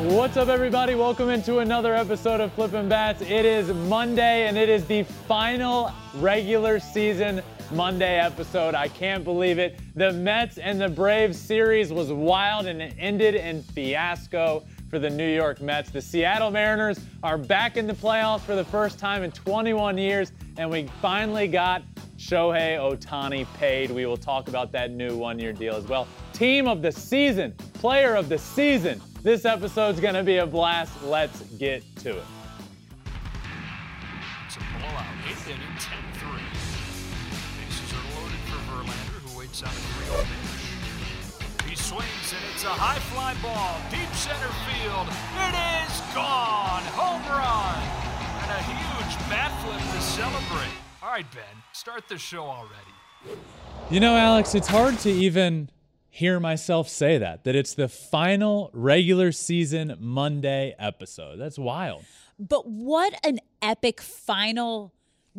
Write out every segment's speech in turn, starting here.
What's up, everybody? Welcome into another episode of Flippin' Bats. It is Monday, and it is the final regular season Monday episode. I can't believe it. The Mets and the Braves series was wild, and it ended in fiasco for the New York Mets. The Seattle Mariners are back in the playoffs for the first time in 21 years, and we finally got Shohei Ohtani paid. We will talk about that new one year deal as well. Team of the season, player of the season. This episode's going to be a blast. Let's get to it. It's a blowout. Eighth inning, 10-3. Bases are loaded for Verlander, who waits on a 3 pitch. He swings, and it's a high fly ball, deep center field. It is gone! Home run! And a huge bat flip to celebrate. All right, Ben, start the show already. You know, Alex, it's hard to even hear myself say that, that it's the final regular season Monday episode. That's wild. But what an epic final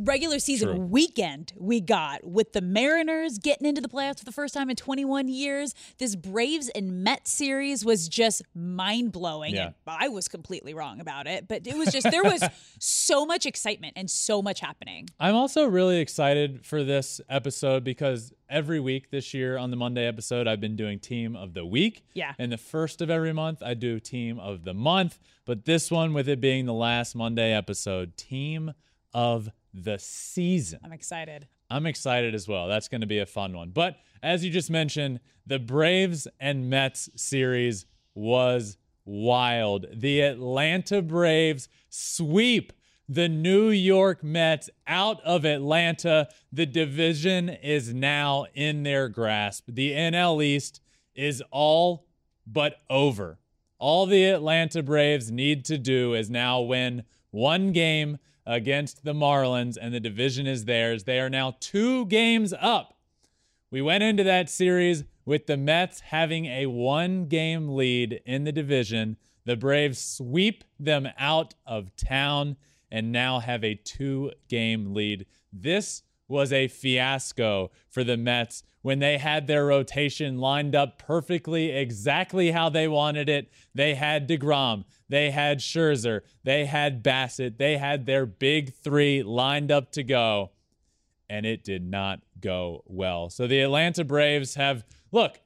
regular season True. weekend we got with the Mariners getting into the playoffs for the first time in 21 years. This Braves and Mets series was just mind blowing. Yeah. And I was completely wrong about it, but it was just, there was so much excitement and so much happening. I'm also really excited for this episode because every week this year on the Monday episode, I've been doing Team of the Week. Yeah. And the first of every month, I do Team of the Month. But this one, with it being the last Monday episode, Team of the Season. I'm excited. I'm excited as well. That's going to be a fun one. But as you just mentioned, the Braves and Mets series was wild. The Atlanta Braves sweep the New York Mets out of Atlanta. The division is now in their grasp. The NL East is all but over. All the Atlanta Braves need to do is now win one game against the Marlins, and the division is theirs. They are now two games up. We went into that series with the Mets having a one game lead in the division. The Braves sweep them out of town and now have a two game lead. This was a fiasco for the Mets when they had their rotation lined up perfectly, exactly how they wanted it. They had DeGrom, they had Scherzer, they had Bassitt, they had their big three lined up to go, and it did not go well. So the Atlanta Braves have, look,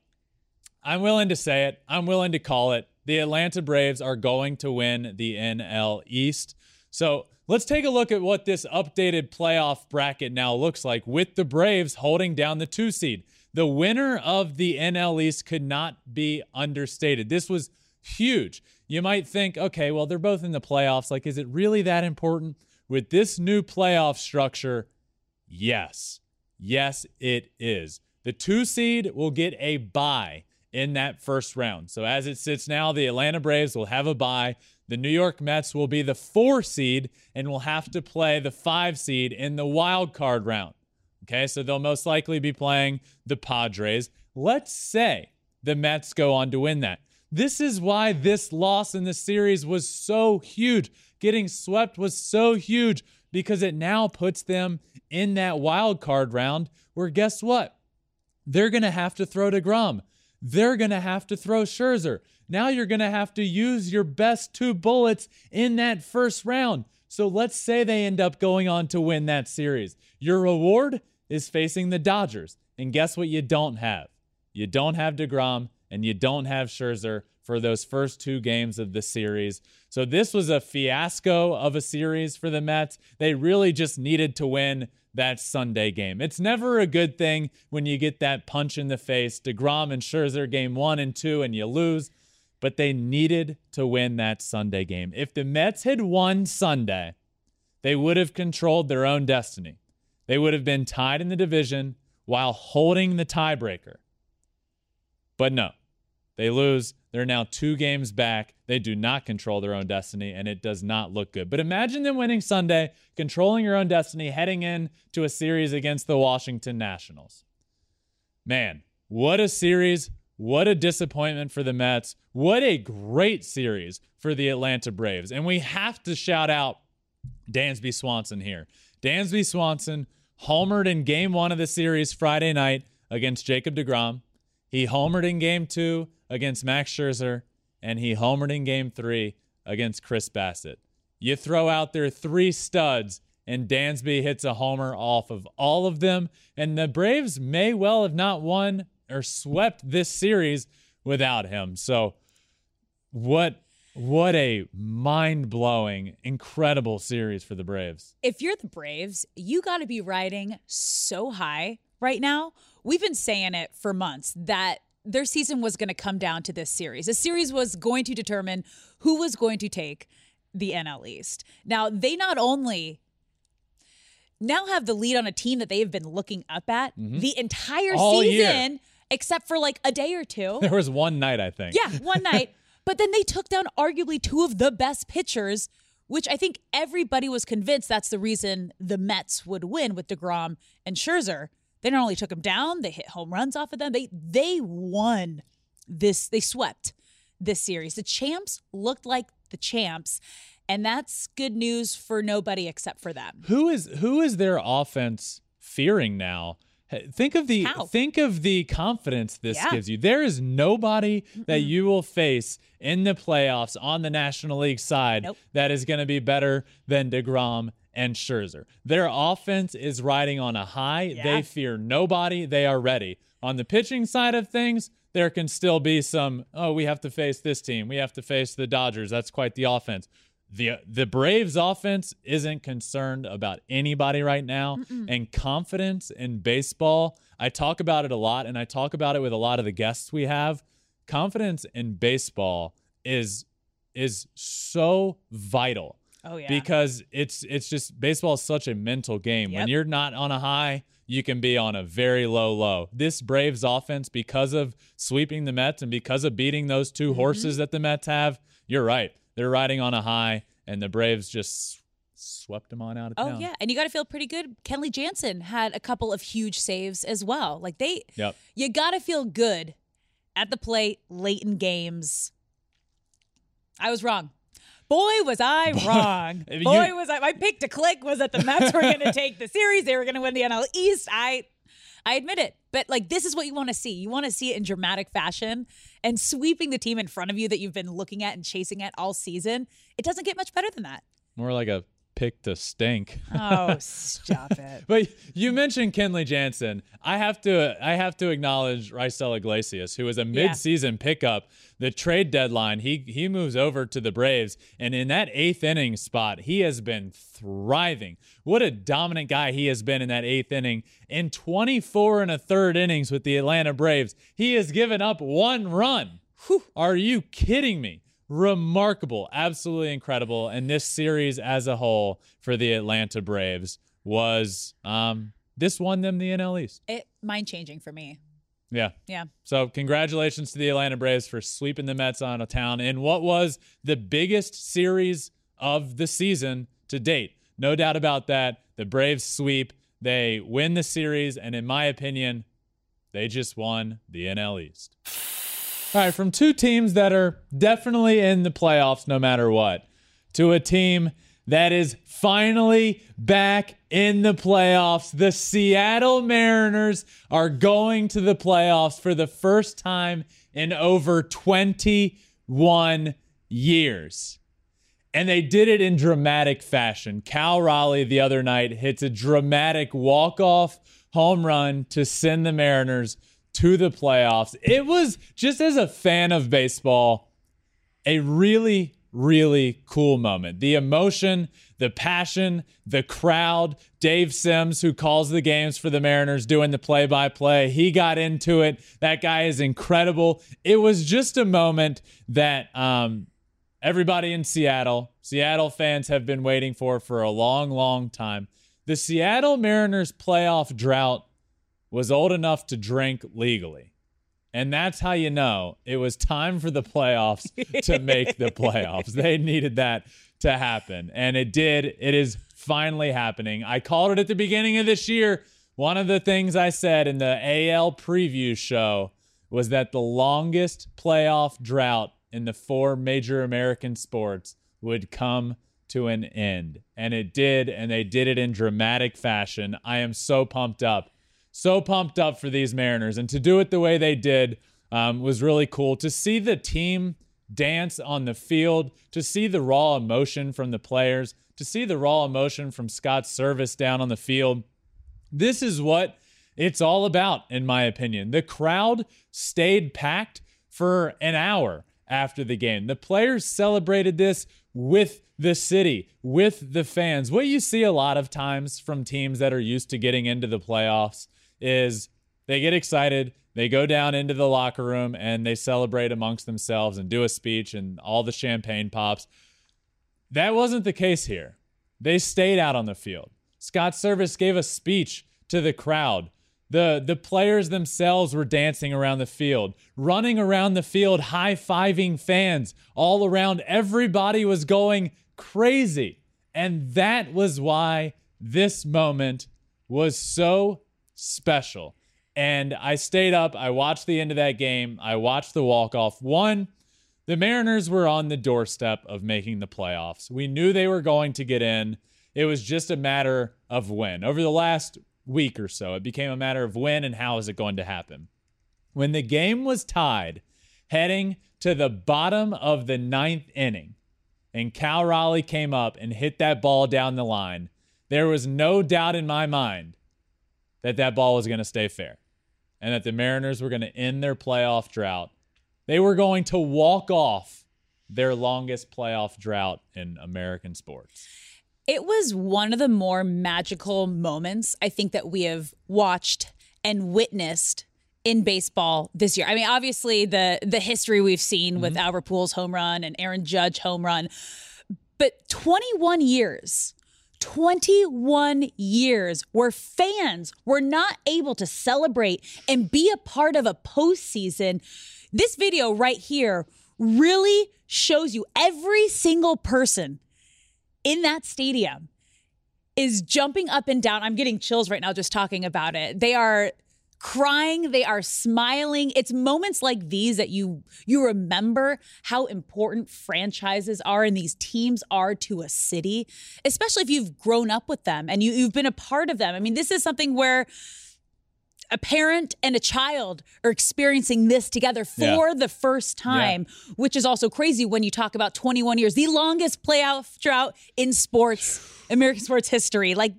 I'm willing to say it, I'm willing to call it. The Atlanta Braves are going to win the NL East. So let's take a look at what this updated playoff bracket now looks like with the Braves holding down the two seed. The winner of the NL East could not be understated. This was huge. You might think, okay, well, they're both in the playoffs. Like, is it really that important? With this new playoff structure, yes. Yes, it is. The two seed will get a bye in that first round. So as it sits now, the Atlanta Braves will have a bye. The New York Mets will be the four seed and will have to play the five seed in the wild card round. Okay, so they'll most likely be playing the Padres. Let's say the Mets go on to win that. This is why this loss in the series was so huge. Getting swept was so huge because it now puts them in that wild card round where guess what? They're going to have to throw DeGrom. They're going to have to throw Scherzer. Now you're going to have to use your best two bullets in that first round. So let's say they end up going on to win that series. Your reward is facing the Dodgers. And guess what you don't have? You don't have DeGrom and you don't have Scherzer for those first two games of the series. So this was a fiasco of a series for the Mets. They really just needed to win that Sunday game. It's never a good thing when you get that punch in the face. DeGrom and Scherzer game one and two, and you lose. But they needed to win that Sunday game. If the Mets had won Sunday, they would have controlled their own destiny. They would have been tied in the division while holding the tiebreaker. But no, they lose. They're now two games back. They do not control their own destiny, and it does not look good. But imagine them winning Sunday, controlling your own destiny, heading in to a series against the Washington Nationals. Man, what a series. What a disappointment for the Mets. What a great series for the Atlanta Braves. And we have to shout out Dansby Swanson here. Dansby Swanson homered in game one of the series Friday night against Jacob DeGrom. He homered in game two against Max Scherzer, and he homered in game three against Chris Bassitt. You throw out there three studs, and Dansby hits a homer off of all of them. And the Braves may well have not won or swept this series without him. So, what what a mind-blowing, incredible series for the Braves. If you're the Braves, you got to be riding so high right now. We've been saying it for months that their season was going to come down to this series. The series was going to determine who was going to take the NL East. Now, they not only now have the lead on a team that they have been looking up at the entire Mm-hmm. All year. Except for like a day or two. There was one night, I think. Yeah, one night. But then they took down arguably two of the best pitchers, which I think everybody was convinced that's the reason the Mets would win with DeGrom and Scherzer. They not only took them down, they hit home runs off of them. They they won this. They swept this series. The champs looked like the champs, and that's good news for nobody except for them. Who is who is their offense fearing now? Think of the How? think of the confidence this Yeah. gives you. There is nobody that you will face in the playoffs on the National League side Nope. that is going to be better than DeGrom and Scherzer. Their offense is riding on a high. Yeah. They fear nobody. They are ready. On the pitching side of things, there can still be some, oh, we have to face this team. We have to face the Dodgers. That's quite the offense. The the Braves offense isn't concerned about anybody right now and confidence in baseball. I talk about it a lot and I talk about it with a lot of the guests we have. Confidence in baseball is is so vital Oh yeah. because it's it's just baseball is such a mental game. When you're not on a high, you can be on a very low low. This Braves offense, because of sweeping the Mets and because of beating those 2 Mm-hmm. horses that the Mets have, you're right. They're riding on a high, and the Braves just swept them on out of Oh town. yeah, and you got to feel pretty good. Kenley Jansen had a couple of huge saves as well. Like they, Yep. you got to feel good at the plate late in games. I was wrong. Boy, was I wrong. You- Boy, was I. My pick to click was that the Mets were going to take the series. They were going to win the NL East. I, I admit it. But like, this is what you want to see. You want to see it in dramatic fashion and sweeping the team in front of you that you've been looking at and chasing at all season. It doesn't get much better than that. More like a pick to stink. Oh, stop it. But you mentioned Kenley Jansen. I have to I have to acknowledge Raisel Iglesias, who was a midseason pickup. The trade deadline, he he moves over to the Braves, and in that eighth inning spot, he has been thriving. What a dominant guy he has been in that eighth inning. In 24 and a third innings with the Atlanta Braves, he has given up one run. Are you kidding me? Remarkable, absolutely incredible. And this series as a whole for the Atlanta Braves was um this won them the NL East. It mind changing for me. Yeah. Yeah. So congratulations to the Atlanta Braves for sweeping the Mets on a town in what was the biggest series of the season to date. No doubt about that. The Braves sweep. They win the series, and in my opinion, they just won the NL East. All right, from two teams that are definitely in the playoffs no matter what, to a team that is finally back in the playoffs. The Seattle Mariners are going to the playoffs for the first time in over 21 years. And they did it in dramatic fashion. Cal Raleigh the other night hits a dramatic walk-off home run to send the Mariners to the playoffs. It was just as a fan of baseball, a really, really cool moment. The emotion, the passion, the crowd. Dave Sims, who calls the games for the Mariners, doing the play by play, he got into it. That guy is incredible. It was just a moment that um, everybody in Seattle, Seattle fans have been waiting for for a long, long time. The Seattle Mariners playoff drought was old enough to drink legally. And that's how you know it was time for the playoffs to make the playoffs. They needed that to happen. And it did. It is finally happening. I called it at the beginning of this year. One of the things I said in the AL preview show was that the longest playoff drought in the four major American sports would come to an end. And it did, and they did it in dramatic fashion. I am so pumped up, so pumped up for these Mariners. And to do it the way they did um, was really cool. To see the team dance on the field, to see the raw emotion from the players, to see the raw emotion from Scott Servais down on the field. This is what it's all about, in my opinion. The crowd stayed packed for an hour after the game. The players celebrated this with the city, with the fans. What you see a lot of times from teams that are used to getting into the playoffs is they get excited, they go down into the locker room and they celebrate amongst themselves and do a speech and all the champagne pops. That wasn't the case here. They stayed out on the field. Scott Servais gave a speech to the crowd. The, the players themselves were dancing around the field, running around the field, high fiving fans all around. Everybody was going crazy. And that was why this moment was so special. And I stayed up. I watched the end of that game. I watched the walk off. One, the Mariners were on the doorstep of making the playoffs. We knew they were going to get in. It was just a matter of when. Over the last week or so, it became a matter of when and how is it going to happen. When the game was tied, heading to the bottom of the ninth inning, and Cal Raleigh came up and hit that ball down the line, there was no doubt in my mind that that ball was going to stay fair and that the Mariners were going to end their playoff drought. They were going to walk off their longest playoff drought in American sports. It was one of the more magical moments I think that we have watched and witnessed in baseball this year. I mean, obviously the the history we've seen mm-hmm. with Albert Pujols home run and Aaron Judge home run, but 21 years 21 years where fans were not able to celebrate and be a part of a postseason. This video right here really shows you every single person in that stadium is jumping up and down. I'm getting chills right now just talking about it. They are crying they are smiling it's moments like these that you you remember how important franchises are and these teams are to a city especially if you've grown up with them and you, you've been a part of them i mean this is something where a parent and a child are experiencing this together for yeah. the first time, yeah. which is also crazy when you talk about 21 years, the longest playoff drought in sports, American sports history. Like,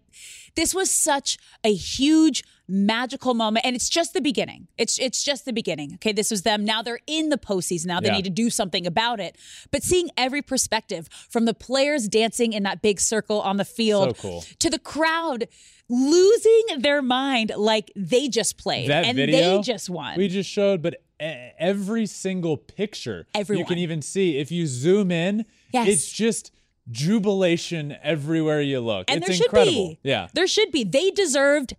this was such a huge magical moment and it's just the beginning it's it's just the beginning okay this was them now they're in the postseason now they yeah. need to do something about it but seeing every perspective from the players dancing in that big circle on the field so cool. to the crowd losing their mind like they just played that and they just won. We just showed, but every single picture Everyone. you can even see if you zoom in, yes. it's just jubilation everywhere you look. And it's there incredible. Should be. Yeah. There should be. They deserved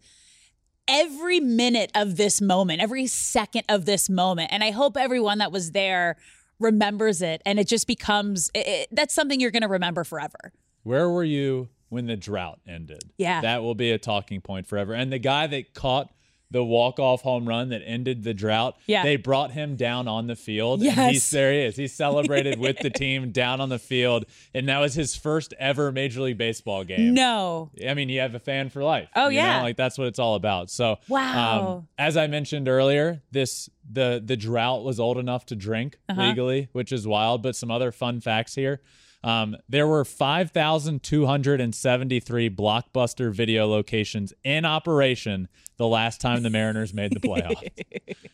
every minute of this moment, every second of this moment. And I hope everyone that was there remembers it and it just becomes it, it, that's something you're going to remember forever. Where were you when the drought ended. Yeah. That will be a talking point forever. And the guy that caught the walk-off home run that ended the drought, yeah. they brought him down on the field. Yes. And he's there he is. He celebrated with the team down on the field. And that was his first ever Major League Baseball game. No. I mean, you have a fan for life. Oh, yeah. Know? Like that's what it's all about. So wow. Um, as I mentioned earlier, this the the drought was old enough to drink uh-huh. legally, which is wild. But some other fun facts here. Um, there were 5,273 blockbuster video locations in operation the last time the Mariners made the playoffs.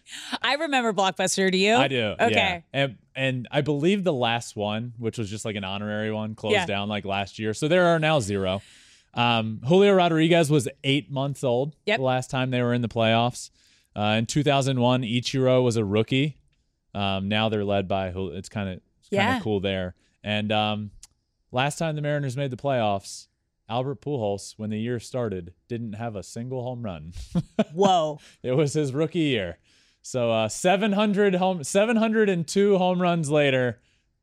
I remember Blockbuster. Do you? I do. Okay. Yeah. And, and I believe the last one, which was just like an honorary one, closed yeah. down like last year. So there are now zero. Um, Julio Rodriguez was eight months old yep. the last time they were in the playoffs. Uh, in 2001, Ichiro was a rookie. Um, now they're led by it's kind of kind of cool there. And um, last time the Mariners made the playoffs, Albert Pujols, when the year started, didn't have a single home run. Whoa! It was his rookie year. So uh, 700 home, 702 home runs later,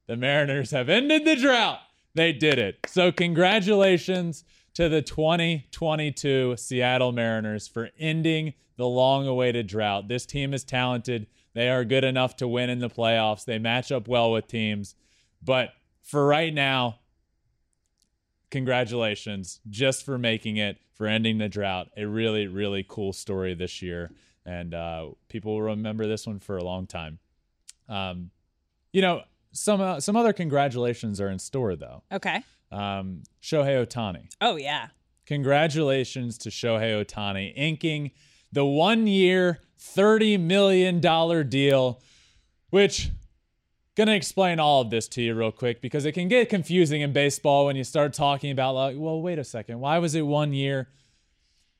the Mariners have ended the drought. They did it. So congratulations to the 2022 Seattle Mariners for ending the long-awaited drought. This team is talented. They are good enough to win in the playoffs. They match up well with teams, but for right now, congratulations just for making it, for ending the drought. A really, really cool story this year. And uh, people will remember this one for a long time. Um, you know, some uh, some other congratulations are in store though. Okay. Um, Shohei Ohtani. Oh yeah. Congratulations to Shohei Ohtani inking the one year, $30 million deal, which gonna explain all of this to you real quick because it can get confusing in baseball when you start talking about like, well, wait a second, why was it one year?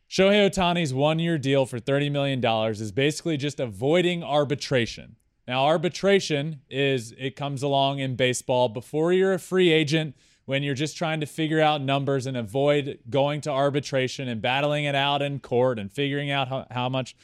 Shohei Ohtani's one year deal for $30 million is basically just avoiding arbitration. Now, arbitration is it comes along in baseball before you're a free agent when you're just trying to figure out numbers and avoid going to arbitration and battling it out in court and figuring out how, how much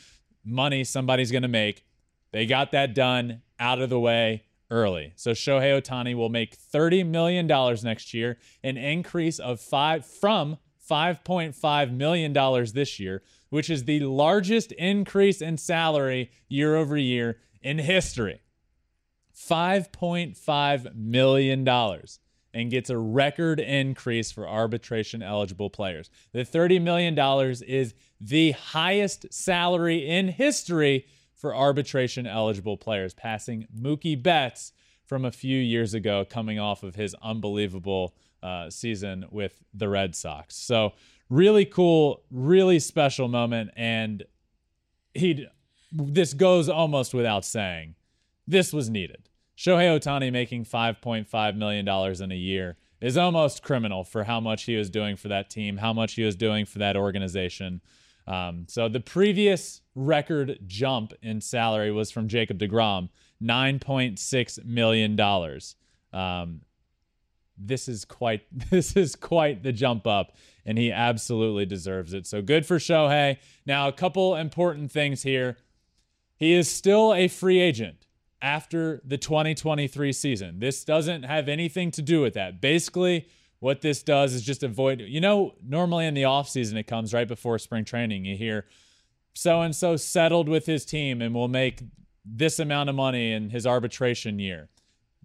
money somebody's going to make. They got that done out of the way early. So Shohei Ohtani will make $30 million next year, an increase of five from $5.5 million this year, which is the largest increase in salary year over year in history. $5.5 million and gets a record increase for arbitration eligible players. The $30 million is the highest salary in history for arbitration eligible players, passing Mookie Betts from a few years ago, coming off of his unbelievable uh, season with the Red Sox. So, really cool, really special moment. And he, this goes almost without saying, this was needed. Shohei Ohtani making $5.5 million in a year is almost criminal for how much he was doing for that team, how much he was doing for that organization. Um, so the previous record jump in salary was from Jacob DeGrom, $9.6 million. Um, this is quite this is quite the jump up and he absolutely deserves it. So good for Shohei. Now a couple important things here. He is still a free agent after the 2023 season. This doesn't have anything to do with that. Basically, what this does is just avoid, you know, normally in the offseason, it comes right before spring training. You hear so and so settled with his team and will make this amount of money in his arbitration year.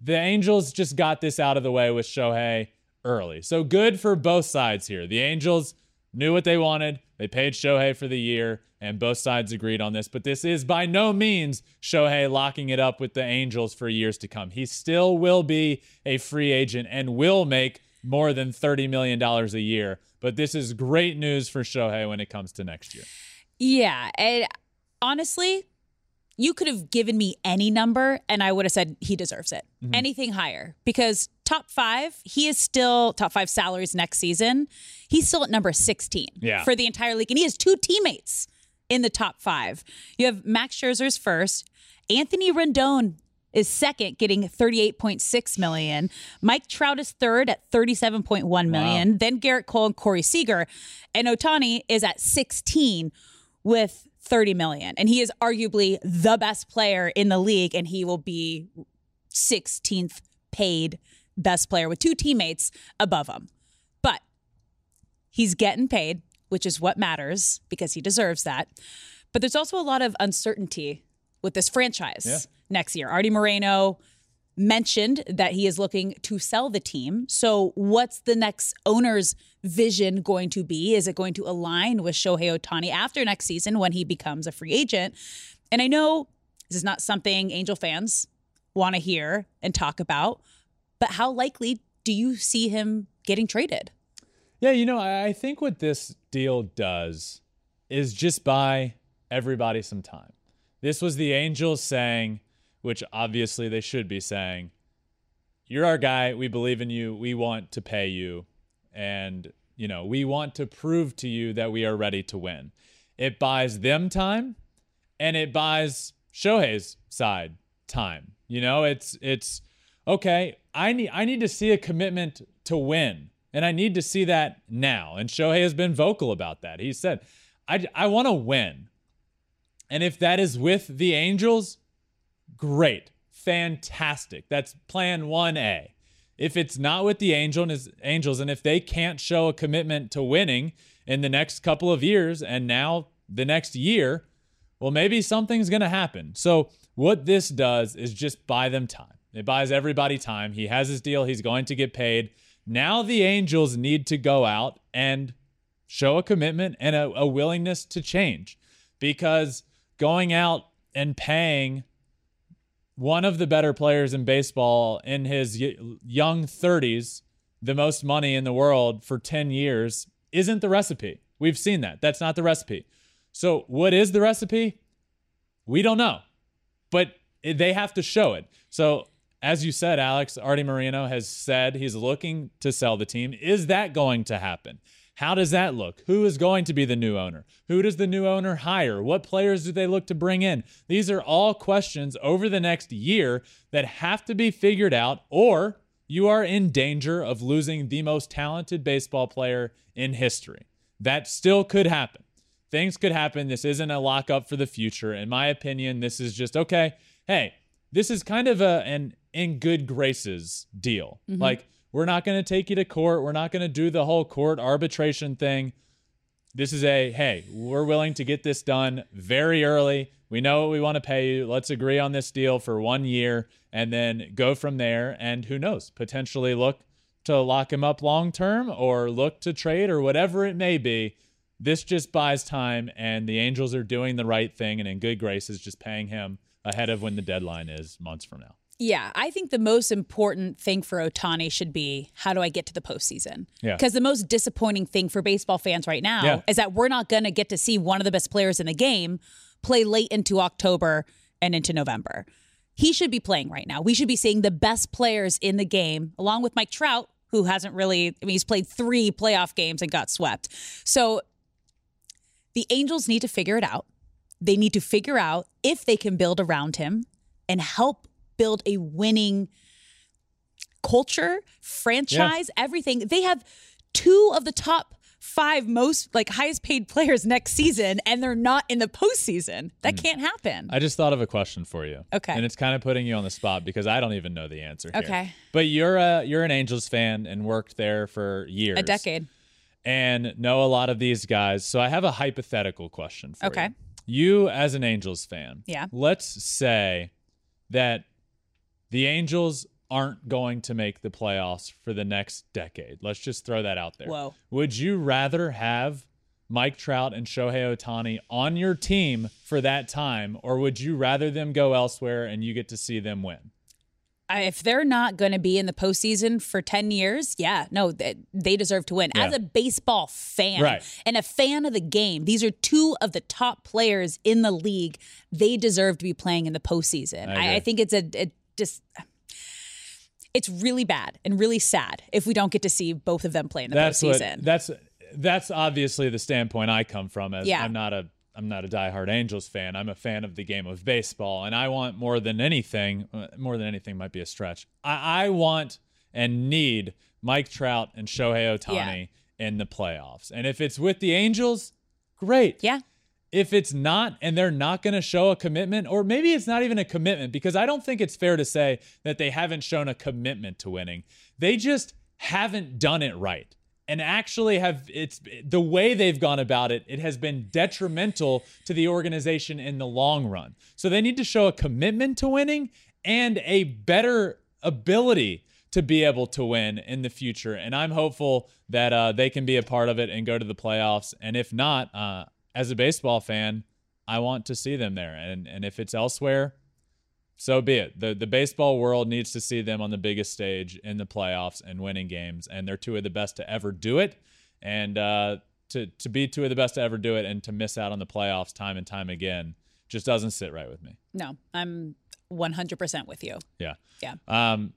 The Angels just got this out of the way with Shohei early. So good for both sides here. The Angels knew what they wanted. They paid Shohei for the year, and both sides agreed on this. But this is by no means Shohei locking it up with the Angels for years to come. He still will be a free agent and will make more than $30 million a year. But this is great news for Shohei when it comes to next year. Yeah. And honestly, you could have given me any number and I would have said he deserves it. Mm-hmm. Anything higher because top five, he is still top five salaries next season. He's still at number 16 yeah. for the entire league. And he has two teammates in the top five. You have Max Scherzer's first, Anthony Rendon is second, getting 38.6 million. Mike Trout is third at 37.1 million. Wow. Then Gerrit Cole and Corey Seager. And Ohtani is at 16 with 30 million. And he is arguably the best player in the league, and he will be 16th paid best player with two teammates above him. But he's getting paid, which is what matters because he deserves that. But there's also a lot of uncertainty with this franchise yeah. next year. Arte Moreno mentioned that he is looking to sell the team. So, what's the next owner's vision going to be? Is it going to align with Shohei Ohtani after next season when he becomes a free agent? And I know this is not something Angel fans want to hear and talk about, but how likely do you see him getting traded? Yeah, you know, I think what this deal does is just buy everybody some time. This was the Angels saying, which obviously they should be saying, You're our guy. We believe in you. We want to pay you. And, you know, we want to prove to you that we are ready to win. It buys them time and it buys Shohei's side time. You know, it's, it's, okay, I need, I need to see a commitment to win. And I need to see that now. And Shohei has been vocal about that. He said, I, I want to win. And if that is with the Angels, great. Fantastic. That's plan 1A. If it's not with the Angel Angels and if they can't show a commitment to winning in the next couple of years and now the next year, well maybe something's going to happen. So what this does is just buy them time. It buys everybody time. He has his deal, he's going to get paid. Now the Angels need to go out and show a commitment and a, a willingness to change because going out and paying one of the better players in baseball in his young 30s, the most money in the world for 10 years, isn't the recipe. We've seen that. That's not the recipe. So, what is the recipe? We don't know, but they have to show it. So, as you said, Alex, Arte Moreno has said he's looking to sell the team. Is that going to happen? How does that look? Who is going to be the new owner? Who does the new owner hire? What players do they look to bring in? These are all questions over the next year that have to be figured out, or you are in danger of losing the most talented baseball player in history. That still could happen. Things could happen. This isn't a lockup for the future. In my opinion, this is just okay. Hey, this is kind of a an in good graces deal. Mm-hmm. Like we're not going to take you to court. We're not going to do the whole court arbitration thing. This is a hey, we're willing to get this done very early. We know what we want to pay you. Let's agree on this deal for one year and then go from there. And who knows, potentially look to lock him up long term or look to trade or whatever it may be. This just buys time, and the Angels are doing the right thing and in good graces, just paying him ahead of when the deadline is months from now. Yeah, I think the most important thing for Ohtani should be how do I get to the postseason? Yeah. Because the most disappointing thing for baseball fans right now yeah. is that we're not going to get to see one of the best players in the game play late into October and into November. He should be playing right now. We should be seeing the best players in the game, along with Mike Trout, who hasn't really, I mean, he's played three playoff games and got swept. So the Angels need to figure it out. They need to figure out if they can build around him and help build a winning culture, franchise, yeah. everything. They have two of the top five most like highest paid players next season and they're not in the postseason. That mm. can't happen. I just thought of a question for you. Okay. And it's kind of putting you on the spot because I don't even know the answer. Here. Okay. But you're a you're an Angels fan and worked there for years. A decade. And know a lot of these guys. So I have a hypothetical question for okay. you. Okay. You as an Angels fan. Yeah. Let's say that the Angels aren't going to make the playoffs for the next decade. Let's just throw that out there. Whoa. Would you rather have Mike Trout and Shohei Ohtani on your team for that time, or would you rather them go elsewhere and you get to see them win? if they're not going to be in the postseason for 10 years, yeah, no, they, deserve to win. Yeah. As a baseball fan right. and a fan of the game, these are two of the top players in the league. They deserve to be playing in the postseason. I, I think it's a, a just it's really bad and really sad if we don't get to see both of them play in the that's postseason. What, that's that's obviously the standpoint I come from. As yeah. I'm not a I'm not a diehard Angels fan. I'm a fan of the game of baseball, and I want more than anything. Uh, more than anything might be a stretch. I, I want and need Mike Trout and Shohei Ohtani yeah. in the playoffs. And if it's with the Angels, great. Yeah if it's not and they're not going to show a commitment, or maybe it's not even a commitment, because I don't think it's fair to say that they haven't shown a commitment to winning. They just haven't done it right. And actually, have it's the way they've gone about it, it has been detrimental to the organization in the long run. So they need to show a commitment to winning and a better ability to be able to win in the future. And I'm hopeful that uh, they can be a part of it and go to the playoffs. And if not, uh, as a baseball fan, I want to see them there. And and if it's elsewhere, so be it. The the baseball world needs to see them on the biggest stage in the playoffs and winning games. And they're two of the best to ever do it. And uh, to to be two of the best to ever do it and to miss out on the playoffs time and time again just doesn't sit right with me. No, I'm 100% with you. Yeah. Yeah. Um,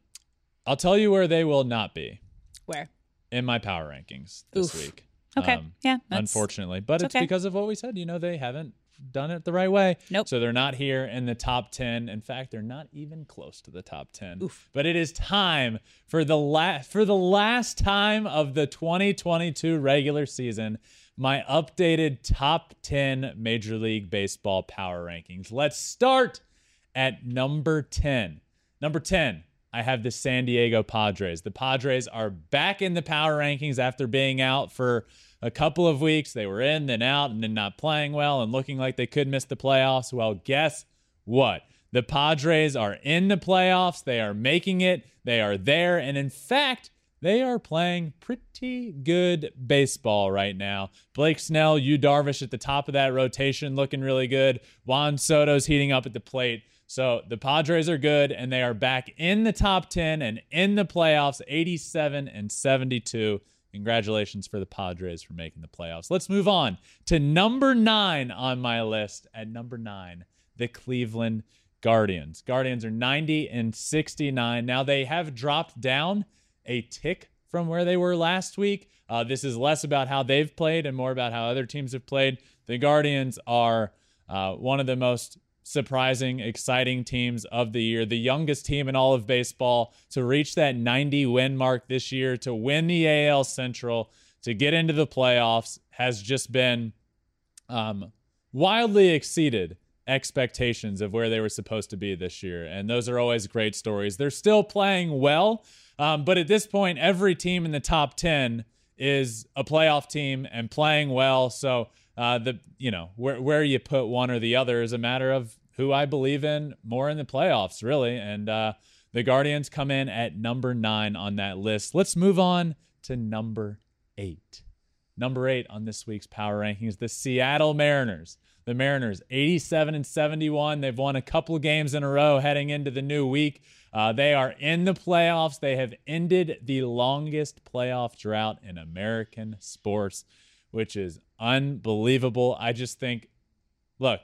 I'll tell you where they will not be. Where? In my power rankings this Oof. week. Okay. Um, yeah. Unfortunately, but it's, okay. because of what we said. You know, they haven't done it the right way. Nope. So they're not here in the top 10. In fact, they're not even close to the top 10. Oof. But it is time for the last for the last time of the 2022 regular season my updated top 10 Major League Baseball power rankings. Let's start at number 10. Number 10, I have the San Diego Padres. The Padres are back in the power rankings after being out for a couple of weeks. They were in, then out, and then not playing well and looking like they could miss the playoffs. Well, guess what? The Padres are in the playoffs. They are making it. They are there. And in fact, they are playing pretty good baseball right now. Blake Snell, Yu Darvish at the top of that rotation looking really good. Juan Soto's heating up at the plate. So the Padres are good and they are back in the top 10 and in the playoffs 87 and 72. Congratulations for the Padres for making the playoffs. Let's move on to number nine on my list. At number nine, the Cleveland Guardians. Guardians are 90 and 69. Now they have dropped down a tick from where they were last week. Uh, this is less about how they've played and more about how other teams have played. The Guardians are uh, one of the most surprising, exciting teams of the year. The youngest team in all of baseball to reach that 90 win mark this year, to win the AL Central, to get into the playoffs has just been um, wildly exceeded expectations of where they were supposed to be this year. And those are always great stories. They're still playing well. Um, but at this point, every team in the top 10 is a playoff team and playing well. So uh, the you know where where you put one or the other is a matter of who I believe in more in the playoffs, really. And uh, the Guardians come in at number nine on that list. Let's move on to number eight. Number eight on this week's power rankings, the Seattle Mariners. The Mariners, 87 and 71. They've won a couple of games in a row heading into the new week. Uh, they are in the playoffs. They have ended the longest playoff drought in American sports, which is unbelievable. I just think, look,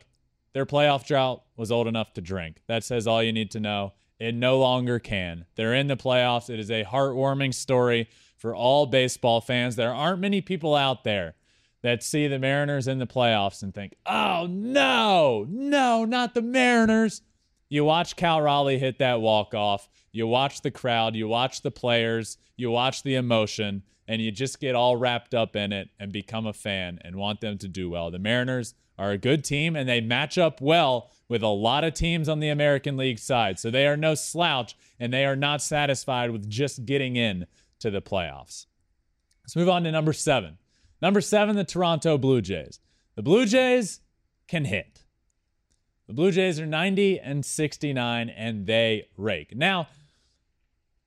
their playoff drought was old enough to drink. That says all you need to know. It no longer can. They're in the playoffs. It is a heartwarming story for all baseball fans. There aren't many people out there that see the Mariners in the playoffs and think, oh, no, no, not the Mariners. You watch Cal Raleigh hit that walk off. You watch the crowd. You watch the players. You watch the emotion, and you just get all wrapped up in it and become a fan and want them to do well. The Mariners are a good team, and they match up well with a lot of teams on the American League side. So they are no slouch, and they are not satisfied with just getting in to the playoffs. Let's move on to number seven. Number seven, the Toronto Blue Jays. The Blue Jays can hit. The Blue Jays are 90 and 69, and they rake. Now,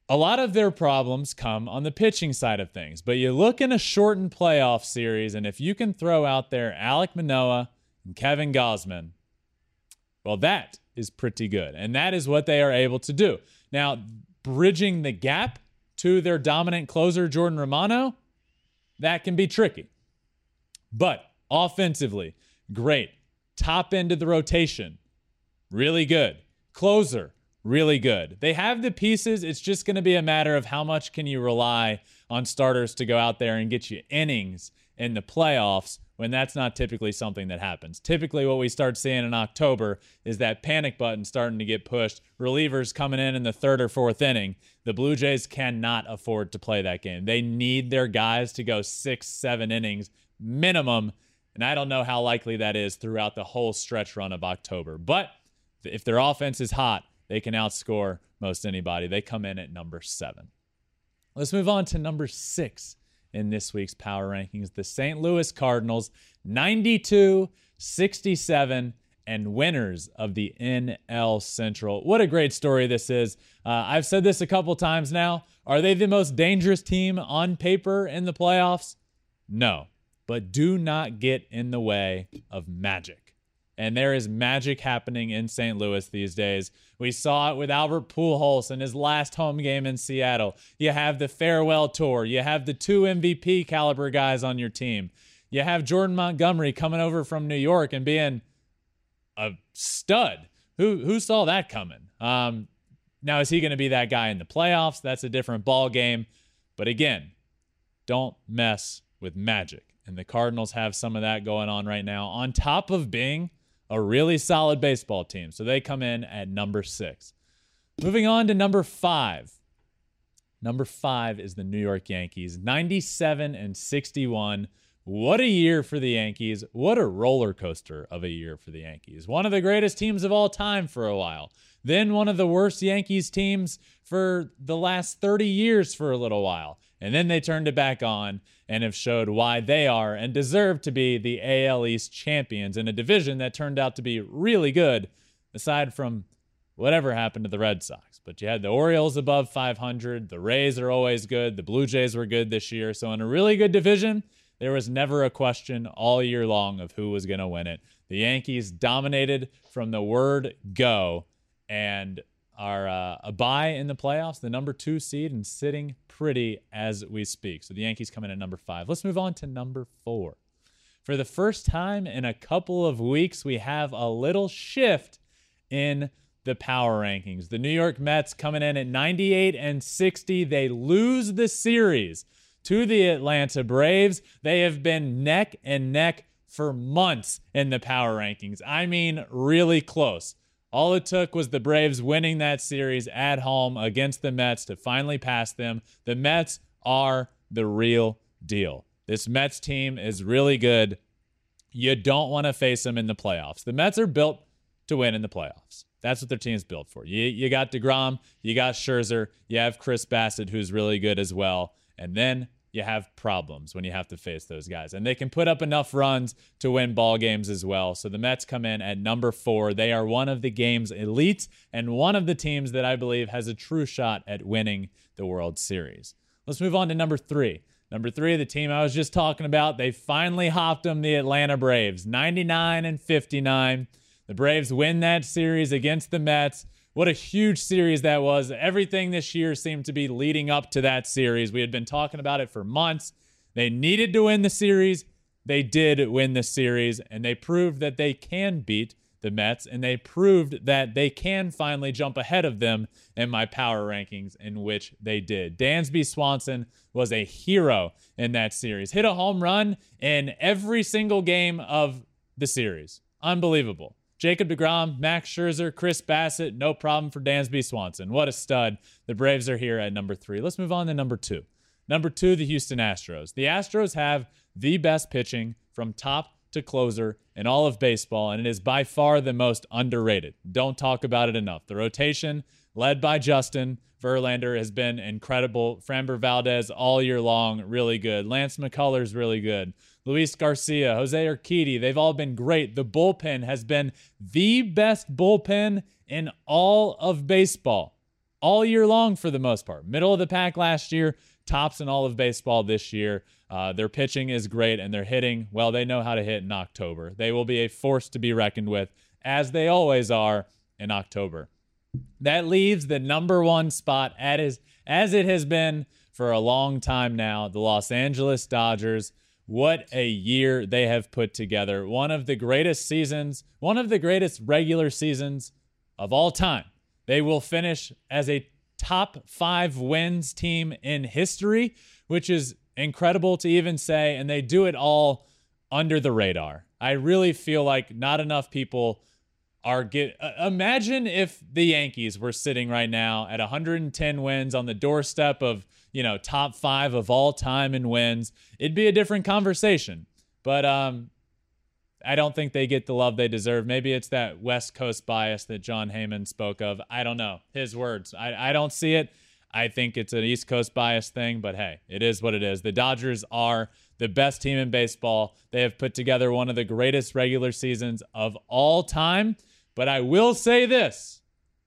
a lot of their problems come on the pitching side of things, but you look in a shortened playoff series, and if you can throw out there Alek Manoah and Kevin Gausman, well, that is pretty good. And that is what they are able to do. Now, bridging the gap to their dominant closer, Jordan Romano, that can be tricky. But offensively, great top end of the rotation, really good. Closer, really good. They have the pieces. It's just going to be a matter of how much can you rely on starters to go out there and get you innings in the playoffs when that's not typically something that happens. Typically, what we start seeing in October is that panic button starting to get pushed, relievers coming in in the third or fourth inning. The Blue Jays cannot afford to play that game. They need their guys to go six, seven innings minimum and I don't know how likely that is throughout the whole stretch run of October. But if their offense is hot, they can outscore most anybody. They come in at number seven. Let's move on to number six in this week's power rankings. The St. Louis Cardinals, 92, 67, and winners of the NL Central. What a great story this is. Uh, I've said this a couple times now. Are they the most dangerous team on paper in the playoffs? No but do not get in the way of magic. And there is magic happening in St. Louis these days. We saw it with Albert Pujols in his last home game in Seattle. You have the farewell tour. You have the two MVP caliber guys on your team. You have Jordan Montgomery coming over from New York and being a stud. Who who saw that coming? Um, now is he going to be that guy in the playoffs? That's a different ball game. But again, don't mess with magic. And the Cardinals have some of that going on right now, on top of being a really solid baseball team. So they come in at number six. Moving on to number five. Number five is the New York Yankees, 97 and 61, What a year for the Yankees. What a roller coaster of a year for the Yankees. One of the greatest teams of all time for a while. Then one of the worst Yankees teams for the last 30 years for a little while. And then they turned it back on and have showed why they are and deserve to be the AL East champions in a division that turned out to be really good, aside from whatever happened to the Red Sox. But you had the Orioles above 500. The Rays are always good. The Blue Jays were good this year. So, in a really good division, there was never a question all year long of who was going to win it. The Yankees dominated from the word go and are uh, a buy in the playoffs, the number two seed, and sitting pretty as we speak. So the Yankees come in at number five. Let's move on to number four. For the first time in a couple of weeks, we have a little shift in the power rankings. The New York Mets coming in at 98 and 60. They lose the series to the Atlanta Braves. They have been neck and neck for months in the power rankings. I mean, really close. All it took was the Braves winning that series at home against the Mets to finally pass them. The Mets are the real deal. This Mets team is really good. You don't want to face them in the playoffs. The Mets are built to win in the playoffs. That's what their team's built for. You, you got DeGrom, you got Scherzer, you have Chris Bassitt, who's really good as well. And then you have problems when you have to face those guys. And they can put up enough runs to win ball games as well. So the Mets come in at number four. They are one of the game's elites and one of the teams that I believe has a true shot at winning the World Series. Let's move on to number three. Number three, the team I was just talking about, they finally hopped them, the Atlanta Braves, 99 and 59. The Braves win that series against the Mets. What a huge series that was. Everything this year seemed to be leading up to that series. We had been talking about it for months. They needed to win the series. They did win the series, and they proved that they can beat the Mets, and they proved that they can finally jump ahead of them in my power rankings, in which they did. Dansby Swanson was a hero in that series, hit a home run in every single game of the series. Unbelievable. Jacob DeGrom, Max Scherzer, Chris Bassitt, no problem for Dansby Swanson. What a stud. The Braves are here at number three. Let's move on to number two. Number two, the Houston Astros. The Astros have the best pitching from top to closer in all of baseball, and it is by far the most underrated. Don't talk about it enough. The rotation, led by Justin Verlander, has been incredible. Framber Valdez all year long, really good. Lance McCullers, really good. Luis Garcia, Jose Urquidy, they've all been great. The bullpen has been the best bullpen in all of baseball all year long for the most part. Middle of the pack last year, tops in all of baseball this year. Uh, their pitching is great and they're hitting, well, they know how to hit in October. They will be a force to be reckoned with, as they always are in October. That leaves the number one spot as, as it has been for a long time now the Los Angeles Dodgers. What a year they have put together. One of the greatest seasons, one of the greatest regular seasons of all time. They will finish as a top five wins team in history, which is incredible to even say. And they do it all under the radar. I really feel like not enough people are get uh, imagine if the Yankees were sitting right now at 110 wins on the doorstep of you know, top five of all time in wins, it'd be a different conversation. But um, I don't think they get the love they deserve. Maybe it's that West Coast bias that Jon Heyman spoke of. I don't know. His words. I, I don't see it. I think it's an East Coast bias thing, but hey, it is what it is. The Dodgers are the best team in baseball. They have put together one of the greatest regular seasons of all time. But I will say this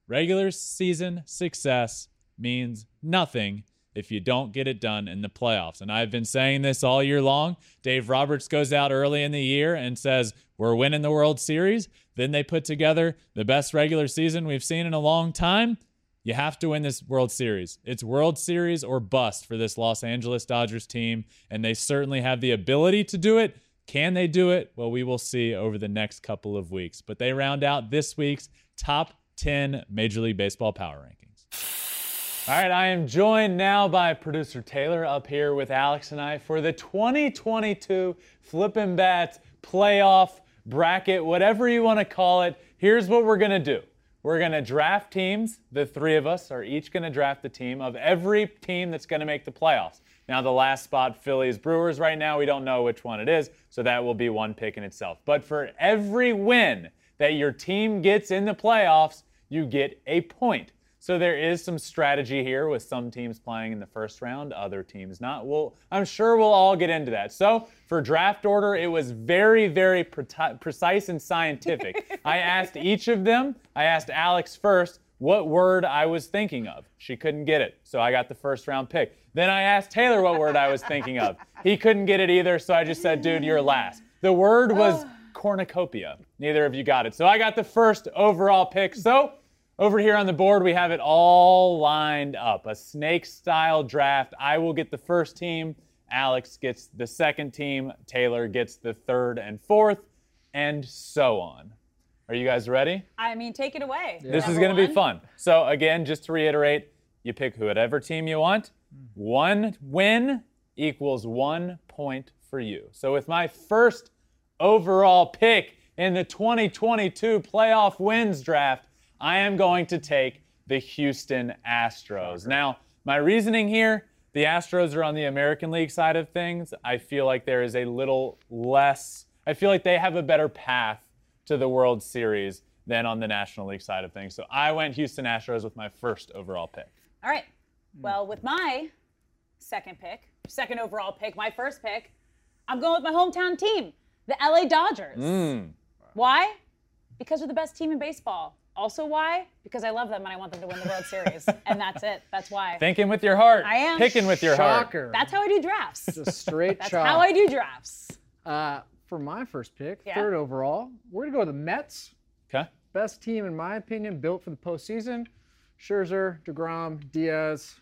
regular season success means nothing if you don't get it done in the playoffs. And I've been saying this all year long. Dave Roberts goes out early in the year and says, We're winning the World Series. Then they put together the best regular season we've seen in a long time. You have to win this World Series. It's World Series or bust for this Los Angeles Dodgers team, and they certainly have the ability to do it. Can they do it? Well, we will see over the next couple of weeks. But they round out this week's top 10 Major League Baseball power rankings. All right, I am joined now by producer Taylor up here with Alex and I for the 2022 Flippin' Bats playoff bracket, whatever you want to call it. Here's what we're going to do we're going to draft teams. The three of us are each going to draft the team of every team that's going to make the playoffs. Now, the last spot, Phillies Brewers, right now, we don't know which one it is, so that will be one pick in itself. But for every win that your team gets in the playoffs, you get a point. So there is some strategy here with some teams playing in the first round, other teams not. Well, I'm sure we'll all get into that. So for draft order, it was very, very pre- precise and scientific. I asked each of them. I asked Alex first what word I was thinking of. She couldn't get it, so I got the first round pick. Then I asked Taylor what word I was thinking of. He couldn't get it either, so I just said, "Dude, you're last." The word was cornucopia. Neither of you got it, so I got the first overall pick. So over here on the board, we have it all lined up. A snake style draft. I will get the first team. Alex gets the second team. Taylor gets the third and fourth, and so on. Are you guys ready? I mean, take it away. This is going to be fun. So, again, just to reiterate, you pick whatever team you want. One win equals one point for you. So, with my first overall pick in the 2022 playoff wins draft, I am going to take the Houston Astros. Now, my reasoning here the Astros are on the American League side of things. I feel like there is a little less, I feel like they have a better path to the World Series than on the National League side of things. So I went Houston Astros with my first overall pick. All right. Well, with my second pick, second overall pick, my first pick, I'm going with my hometown team, the LA Dodgers. Hmm. Why? Because they're the best team in baseball. Also, why? Because I love them and I want them to win the World Series. and that's it. That's why. Thinking with your heart. I am. Picking with your heart. Shocker. That's how I do drafts. Just straight That's chop. how I do drafts. Uh, for my first pick, Yeah. third overall, we're gonna go with the Mets. Okay. Best team in my opinion, built for the postseason. Scherzer, Degrom, Diaz.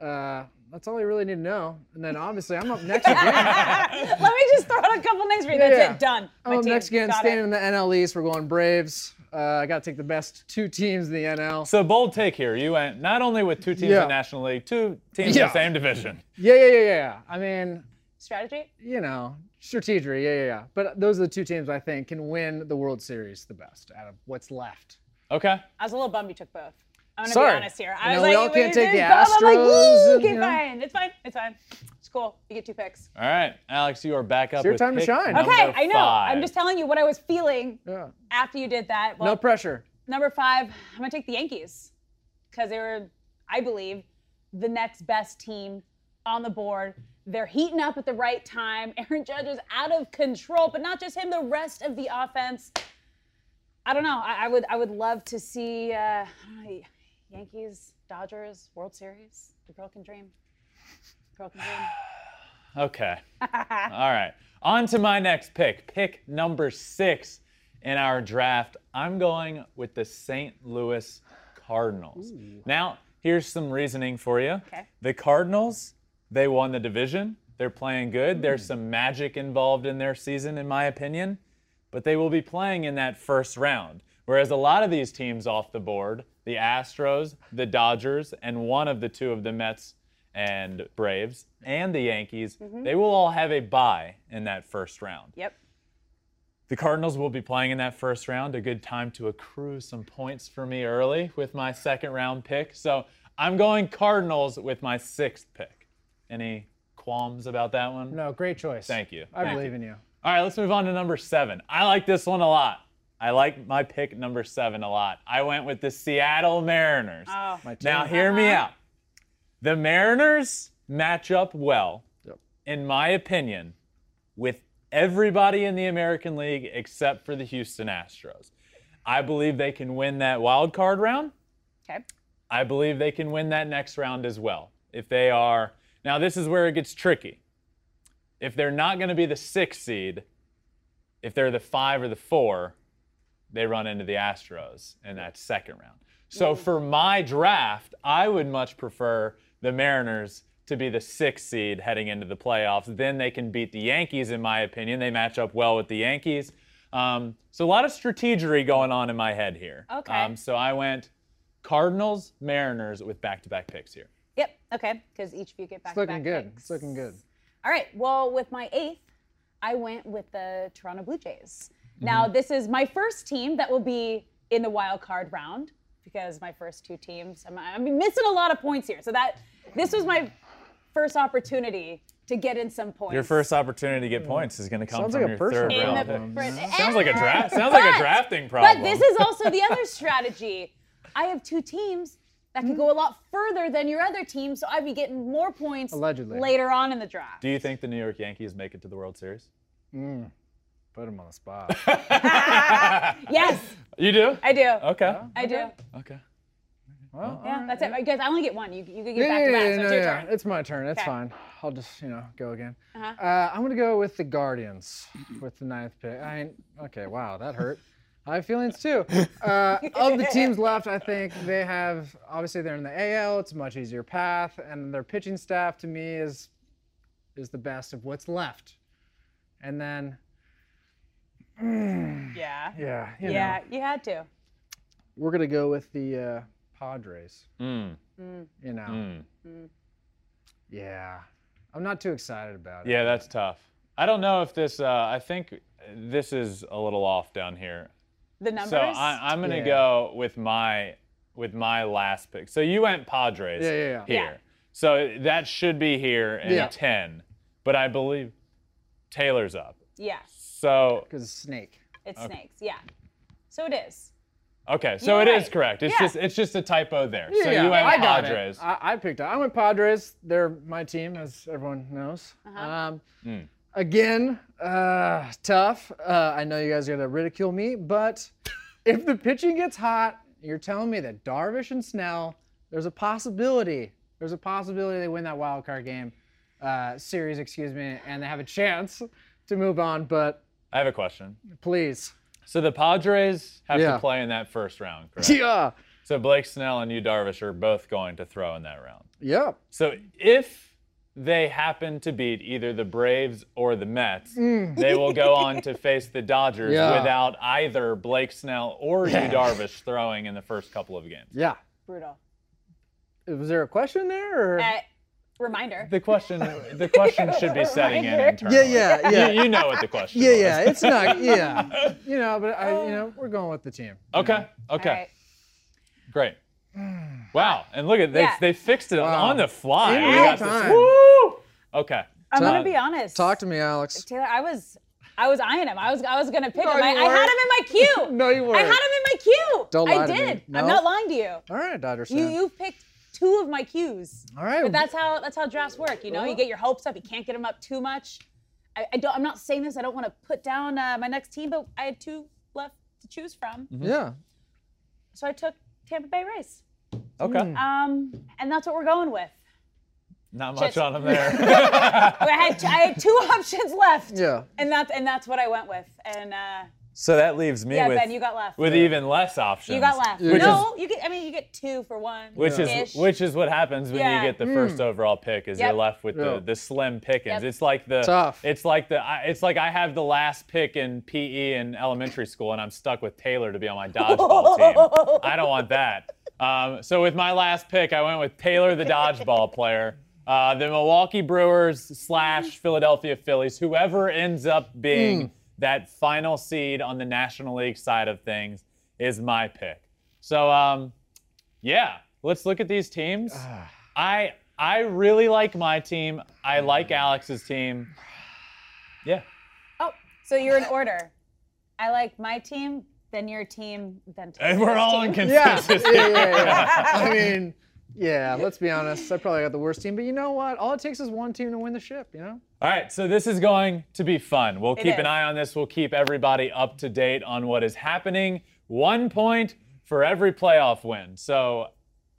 Uh, that's all you really need to know. And then obviously I'm up next again. Let me just throw out a couple names for you. That's Yeah. it. Done. My I'm up team. next again, Got staying it. in the NL East. We're going Braves. Uh, I got to take the best two teams in the NL. So bold take here. You went not only with two teams Yeah. in National League, two teams in the same division. Yeah, yeah, yeah, yeah. I mean, Strategy? you know, strategery. Yeah, yeah, yeah. But those are the two teams I think can win the World Series the best out of what's left. Okay. I was a little bummed you took both. I'm gonna Sorry. be honest here. I You was we like, all can't "Wait, take the there's both." I'm like, Astros "Woo, and, okay, you know. fine. It's fine. It's fine. It's cool. You get two picks. All right. Alex, you are back up. your with time to shine. number Okay, I know. five. I'm just telling you what I was feeling Yeah. after you did that. Well, No pressure. number five, I'm gonna take the Yankees because they were, I believe, the next best team on the board. They're heating up at the right time. Aaron Judge is out of control, but not just him. The rest of the offense. I don't know. I, I would, I would love to see uh, know, Yankees, Dodgers, World Series. The girl can dream. The Girl can dream. Okay. All right. On to my next pick. Pick number six in our draft. I'm going with the St. Louis Cardinals. Now, here's some reasoning for you. Okay. The Cardinals, they won the division. They're playing good. There's hmm. some magic involved in their season, in my opinion, but they will be playing in that first round. Whereas a lot of these teams off the board, the Astros, the Dodgers, and one of the two of the Mets and Braves and the Yankees, mm-hmm. they will all have a bye in that first round. Yep. The Cardinals will be playing in that first round, a good time to accrue some points for me early with my second round pick. So I'm going Cardinals with my sixth pick. Any qualms about that one? No, great choice. Thank you. I Thank believe you. in you. All right, let's move on to number seven. I like this one a lot. I like my pick number seven a lot. I went with the Seattle Mariners. Oh. My team. Now, hear me uh-huh. out. The Mariners match up well, Yep. in my opinion, with everybody in the American League except for the Houston Astros. I believe they can win that wild card round. Okay. I believe they can win that next round as well. If they are, now this is where it gets tricky. If they're not going to be the six seed, if they're the five or the four, they run into the Astros in that second round. So for my draft, I would much prefer the Mariners to be the sixth seed heading into the playoffs. Then they can beat the Yankees, in my opinion. They match up well with the Yankees. Um, so a lot of strategery going on in my head here. Okay. Um, so I went Cardinals, Mariners with back-to-back picks here. Yep. Okay. Because each of you get back. It's looking good. It's looking good. All right. Well, with my eighth, I went with the Toronto Blue Jays. Now, mm-hmm. this is my first team that will be in the wild card round because my first two teams, I'm, I'm missing a lot of points here. So that this was my first opportunity to get in some points. Your first opportunity to get points is going to come Sounds from like a your personal third round. the problem. Sounds like a draft. Sounds like a drafting problem. But this is also the other strategy. I have two teams that could go a lot further than your other team, so I'd be getting more points Allegedly. later on in the draft. Do you think the New York Yankees make it to the World Series? Put him on the spot. Yes, You do. I do. Okay. I do. Okay. Well, Yeah, all right. that's it. Guys, I only get one. You, you can get Yeah, back yeah, to back, yeah, so no, it's your yeah. turn. It's my turn. It's Okay. fine. I'll just, you know, go again. Uh-huh. Uh, I'm gonna go with the Guardians with the ninth pick. I ain't, okay, wow, that hurt. I have feelings too. Uh, of the teams left, I think they have obviously they're in the AL. It's a much easier path, and their pitching staff to me is is the best of what's left. And then, Yeah. yeah, you Yeah, know, you had to. we're gonna go with the uh, Padres. Mm. You know, Mm. yeah, I'm not too excited about it. Yeah, that's tough. I don't know if this. Uh, I think this is a little off down here. The numbers. So I, I'm gonna Yeah. go with my with my last pick. So you went Padres Yeah, yeah, yeah. here. Yeah. So that should be here in Yeah. ten, but I believe Taylor's up. yeah, So because snake. it's snakes. Yeah. So it is. okay, so You're it is right. correct. It's Yeah. just it's just a typo there. so Yeah, you went I. Padres. I, I picked. I went Padres. They're my team, as everyone knows. Uh-huh. Um, Hmm. Again, uh, tough. Uh, I know you guys are gonna ridicule me, but if the pitching gets hot, you're telling me that Darvish and Snell, there's a possibility. There's a possibility they win that wild card game, uh, series, excuse me, and they have a chance to move on. But I have a question. please, So the Padres have Yeah. to play in that first round, correct? yeah, So Blake Snell and Yu Darvish are both going to throw in that round. yep. So if they happen to beat either the Braves or the Mets, they will go on to face the Dodgers Mm. Yeah. without either Blake Snell or Yu Darvish throwing in the first couple of games. Yeah. Brutal. Was there a question there? Or? Uh, reminder. The question, the question should be setting in internally. yeah, yeah, yeah. You, you know what the question is. Yeah, was. yeah, it's not. Yeah, you know, but I, you know, we're going with the team. Okay, okay, All right. great. Wow, and look at they Yeah. they fixed it Wow. on the fly. In real time. Woo! Okay. I'm gonna be honest. Talk to me, Alex. Taylor, I was I was eyeing him. I was I was gonna pick No, him. I, I had him in my queue. No, you weren't. I had him in my queue. Don't I lie to me. did. No? I'm not lying to you. All right, Dodger You fan. you picked two of my cues. All right. But that's how that's how drafts work. You know, you get your hopes up. You can't get them up too much. I, I don't. I'm not saying this. I don't want to put down uh, my next team, but I had two left to choose from, yeah. so I took Tampa Bay Rays. Okay. Um, and that's what we're going with. Not much Just- on them there. I had I had two options left. Yeah. And that's and that's what I went with. And uh, so that leaves me yeah, with Ben, you got left. with even less options. You got left. Which no, you get. I mean, you get two for one. Which is ish. which is what happens when Yeah. you get the first overall pick is Yep. you're left with Yeah. the, the slim pickings. Yep. It's like the Tough. It's like the I- it's like I have the last pick in PE in elementary school and I'm stuck with Taylor to be on my dodgeball team. I don't want that. Um, so with my last pick, I went with Taylor, the dodgeball player. Uh, the Milwaukee Brewers slash Philadelphia Phillies, whoever ends up being that final seed on the National League side of things, is my pick. So um, yeah, let's look at these teams. I I really like my team. I like Alex's team. Yeah. Oh, so you're in order. I like my team, then your team, then And we're all in team. Yeah. yeah, yeah, yeah. I mean, yeah. Let's be honest. I probably got the worst team, but you know what? All it takes is one team to win the ship. You know. All right, so this is going to be fun. We'll It keep an eye on this. We'll keep everybody up to date on what is happening. One point for every playoff win. So,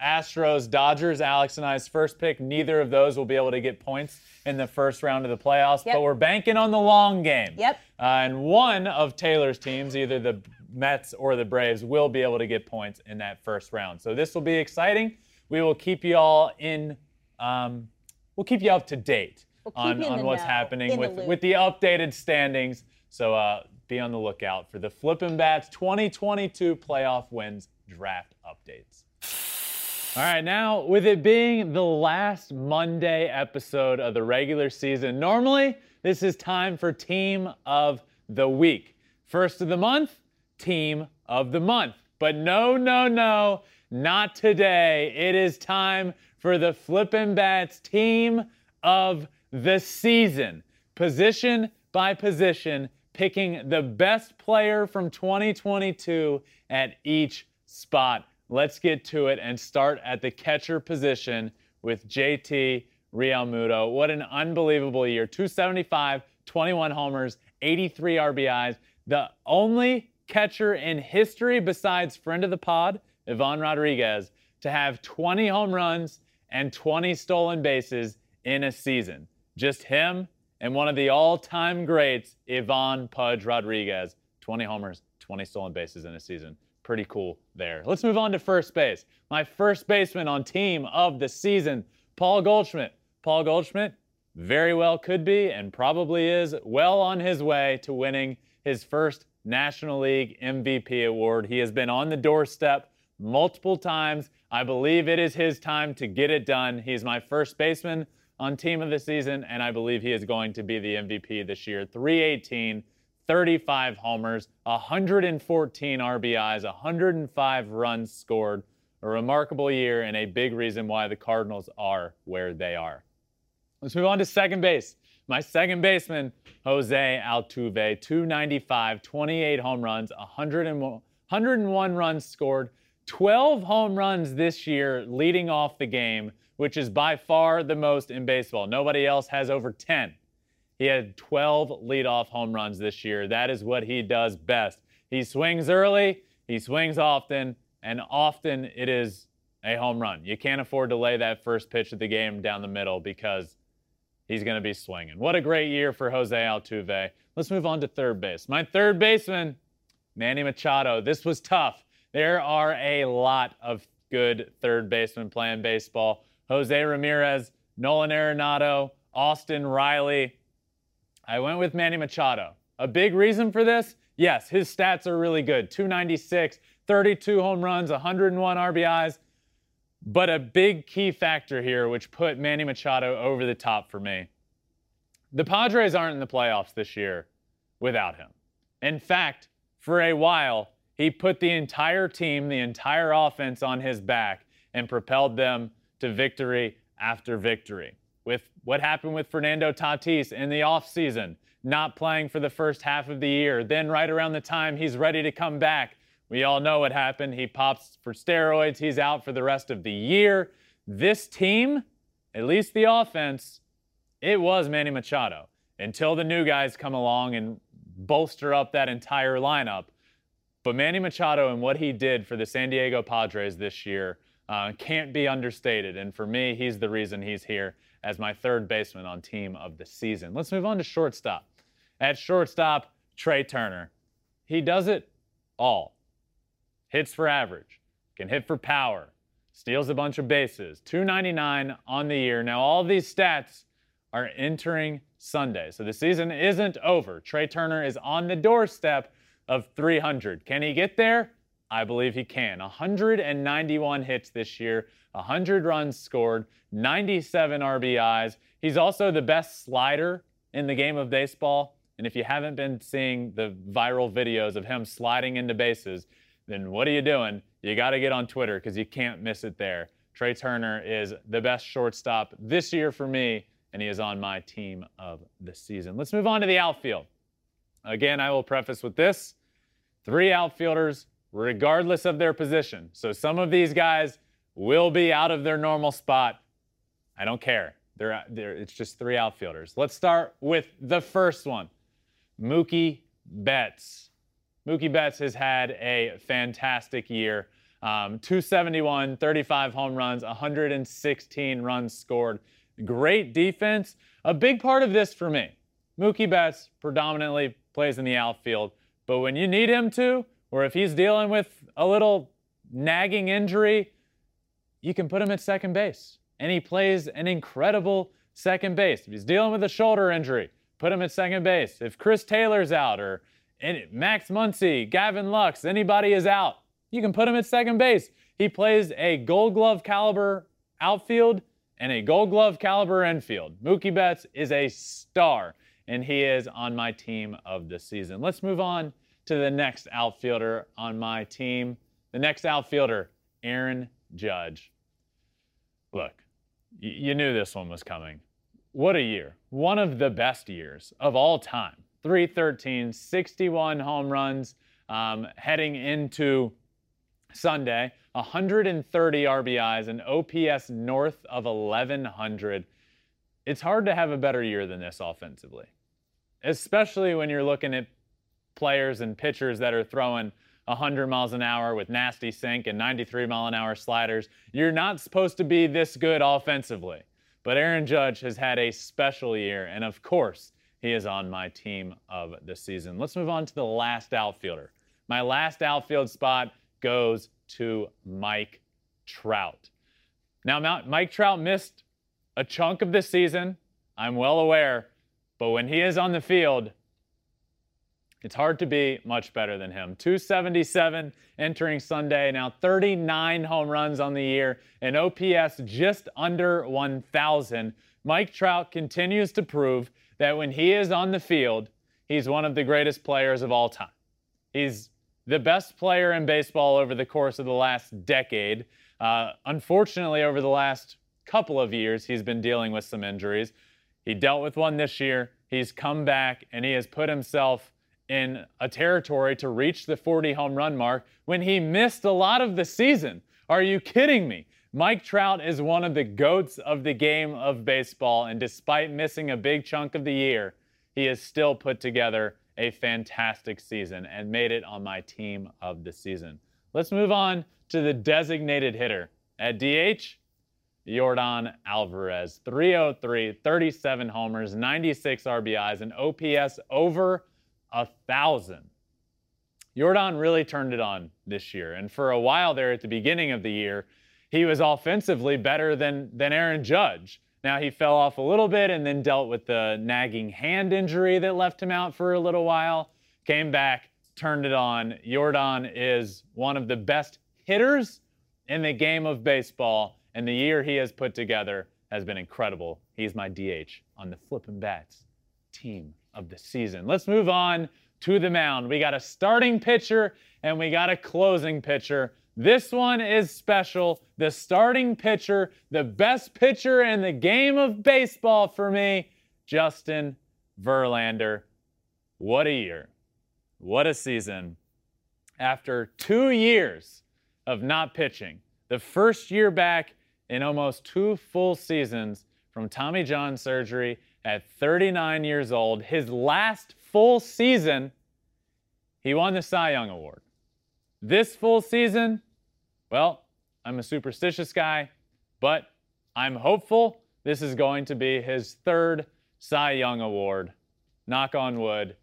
Astros, Dodgers, Alex and I's first pick. Neither of those will be able to get points in the first round of the playoffs, Yep. but we're banking on the long game. Yep. Uh, and one of Taylor's teams, either the Mets or the Braves, will be able to get points in that first round. So this will be exciting. We will keep you all in. Um, we'll keep you up to date keep on, on what's know, happening in the with with the updated standings. So uh, be on the lookout for the Flippin' Bats 2022 playoff wins draft updates. All right, now with it being the last Monday episode of the regular season, normally this is time for Team of the Week. First of the month, Team of the Month. But no, no, no, not today. It is time for the Flippin' Bats team of the season, position by position, picking the best player from 2022 at each spot. Let's get to it and start at the catcher position with JT Realmuto. What an unbelievable year. 275, 21 homers, 83 RBIs. The only catcher in history besides friend of the pod, Ivan Rodriguez, to have 20 home runs and 20 stolen bases in a season. Just him and one of the all time greats, Ivan Pudge Rodriguez. 20 homers, 20 stolen bases in a season. Pretty cool there. Let's move on to first base. My first baseman on team of the season, Paul Goldschmidt. Paul Goldschmidt very well could be and probably is well on his way to winning his first National League MVP award. He has been on the doorstep multiple times. I believe it is his time to get it done. He's my first baseman on team of the season, and I believe he is going to be the MVP this year. 318, 35 homers, 114 RBIs, 105 runs scored. A remarkable year and a big reason why the Cardinals are where they are. Let's move on to second base. My second baseman, Jose Altuve, 295, 28 home runs, 101 runs scored, 12 home runs this year leading off the game, which is by far the most in baseball. Nobody else has over 10. He had 12 leadoff home runs this year. That is what he does best. He swings early, he swings often, and often it is a home run. You can't afford to lay that first pitch of the game down the middle because he's going to be swinging. What a great year for Jose Altuve. Let's move on to third base. My third baseman, Manny Machado. This was tough. There are a lot of good third basemen playing baseball. Jose Ramirez, Nolan Arenado, Austin Riley. I went with Manny Machado. A big reason for this? Yes, his stats are really good 296, 32 home runs, 101 RBIs. But a big key factor here, which put Manny Machado over the top for me. The Padres aren't in the playoffs this year without him. In fact, for a while, he put the entire team, the entire offense on his back and propelled them to victory after victory. With what happened with Fernando Tatis in the offseason, not playing for the first half of the year, then right around the time he's ready to come back, we all know what happened. He pops for steroids. He's out for the rest of the year. This team, at least the offense, it was Manny Machado until the new guys come along and bolster up that entire lineup. But Manny Machado and what he did for the San Diego Padres this year uh, can't be understated. And for me, he's the reason he's here as my third baseman on team of the season. Let's move on to shortstop. At shortstop, Trea Turner. He does it all hits for average, can hit for power, steals a bunch of bases, 299 on the year. Now, all these stats are entering Sunday. So the season isn't over. Trea Turner is on the doorstep of 300. Can he get there? I believe he can. 191 hits this year, 100 runs scored, 97 RBIs. He's also the best slider in the game of baseball. And if you haven't been seeing the viral videos of him sliding into bases, then what are you doing? You got to get on Twitter because you can't miss it there. Trea Turner is the best shortstop this year for me, and he is on my team of the season. Let's move on to the outfield. Again, I will preface with this three outfielders, regardless of their position. So some of these guys will be out of their normal spot. I don't care. They're, they're, it's just three outfielders. Let's start with the first one Mookie Betts. Mookie Betts has had a fantastic year. Um, 271, 35 home runs, 116 runs scored. Great defense. A big part of this for me. Mookie Betts predominantly plays in the outfield, but when you need him to, or if he's dealing with a little nagging injury, you can put him at second base. And he plays an incredible second base. If he's dealing with a shoulder injury, put him at second base. If Chris Taylor's out or and Max Muncy, Gavin Lux, anybody is out, you can put him at second base. He plays a gold glove caliber outfield and a gold glove caliber infield. Mookie Betts is a star, and he is on my team of the season. Let's move on to the next outfielder on my team, The next outfielder, Aaron Judge. Look, you knew this one was coming. What a year. One of the best years of all time. 313, 61 home runs um, heading into Sunday, 130 RBIs, an OPS north of 1100. It's hard to have a better year than this offensively, especially when you're looking at players and pitchers that are throwing 100 miles an hour with nasty sink and 93 mile an hour sliders. You're not supposed to be this good offensively. But Aaron Judge has had a special year, and of course, he is on my team of the season. Let's move on to the last outfielder. My last outfield spot goes to Mike Trout. Now, Mike Trout missed a chunk of the season. I'm well aware. But when he is on the field, it's hard to be much better than him. 277 entering Sunday, now 39 home runs on the year, and OPS just under 1,000. Mike Trout continues to prove that when he is on the field, he's one of the greatest players of all time. He's the best player in baseball over the course of the last decade. Uh, unfortunately, over the last couple of years, he's been dealing with some injuries. He dealt with one this year. He's come back and he has put himself in a territory to reach the 40 home run mark when he missed a lot of the season. Are you kidding me? Mike Trout is one of the goats of the game of baseball, and despite missing a big chunk of the year, he has still put together a fantastic season and made it on my team of the season. Let's move on to the designated hitter. At DH, Yordan Alvarez, 303, 37 homers, 96 RBIs, and OPS over a thousand. Yordan really turned it on this year. And for a while there at the beginning of the year, he was offensively better than, than Aaron Judge. Now he fell off a little bit and then dealt with the nagging hand injury that left him out for a little while. Came back, turned it on. Yordan is one of the best hitters in the game of baseball, and the year he has put together has been incredible. He's my DH on the Flippin' Bats team of the season. Let's move on to the mound. We got a starting pitcher and we got a closing pitcher. This one is special. The starting pitcher, the best pitcher in the game of baseball for me, Justin Verlander. What a year. What a season. After two years of not pitching, the first year back in almost two full seasons from Tommy John surgery at 39 years old, his last full season, he won the Cy Young Award. This full season, well, I'm a superstitious guy, but I'm hopeful this is going to be his third Cy Young Award. Knock on wood.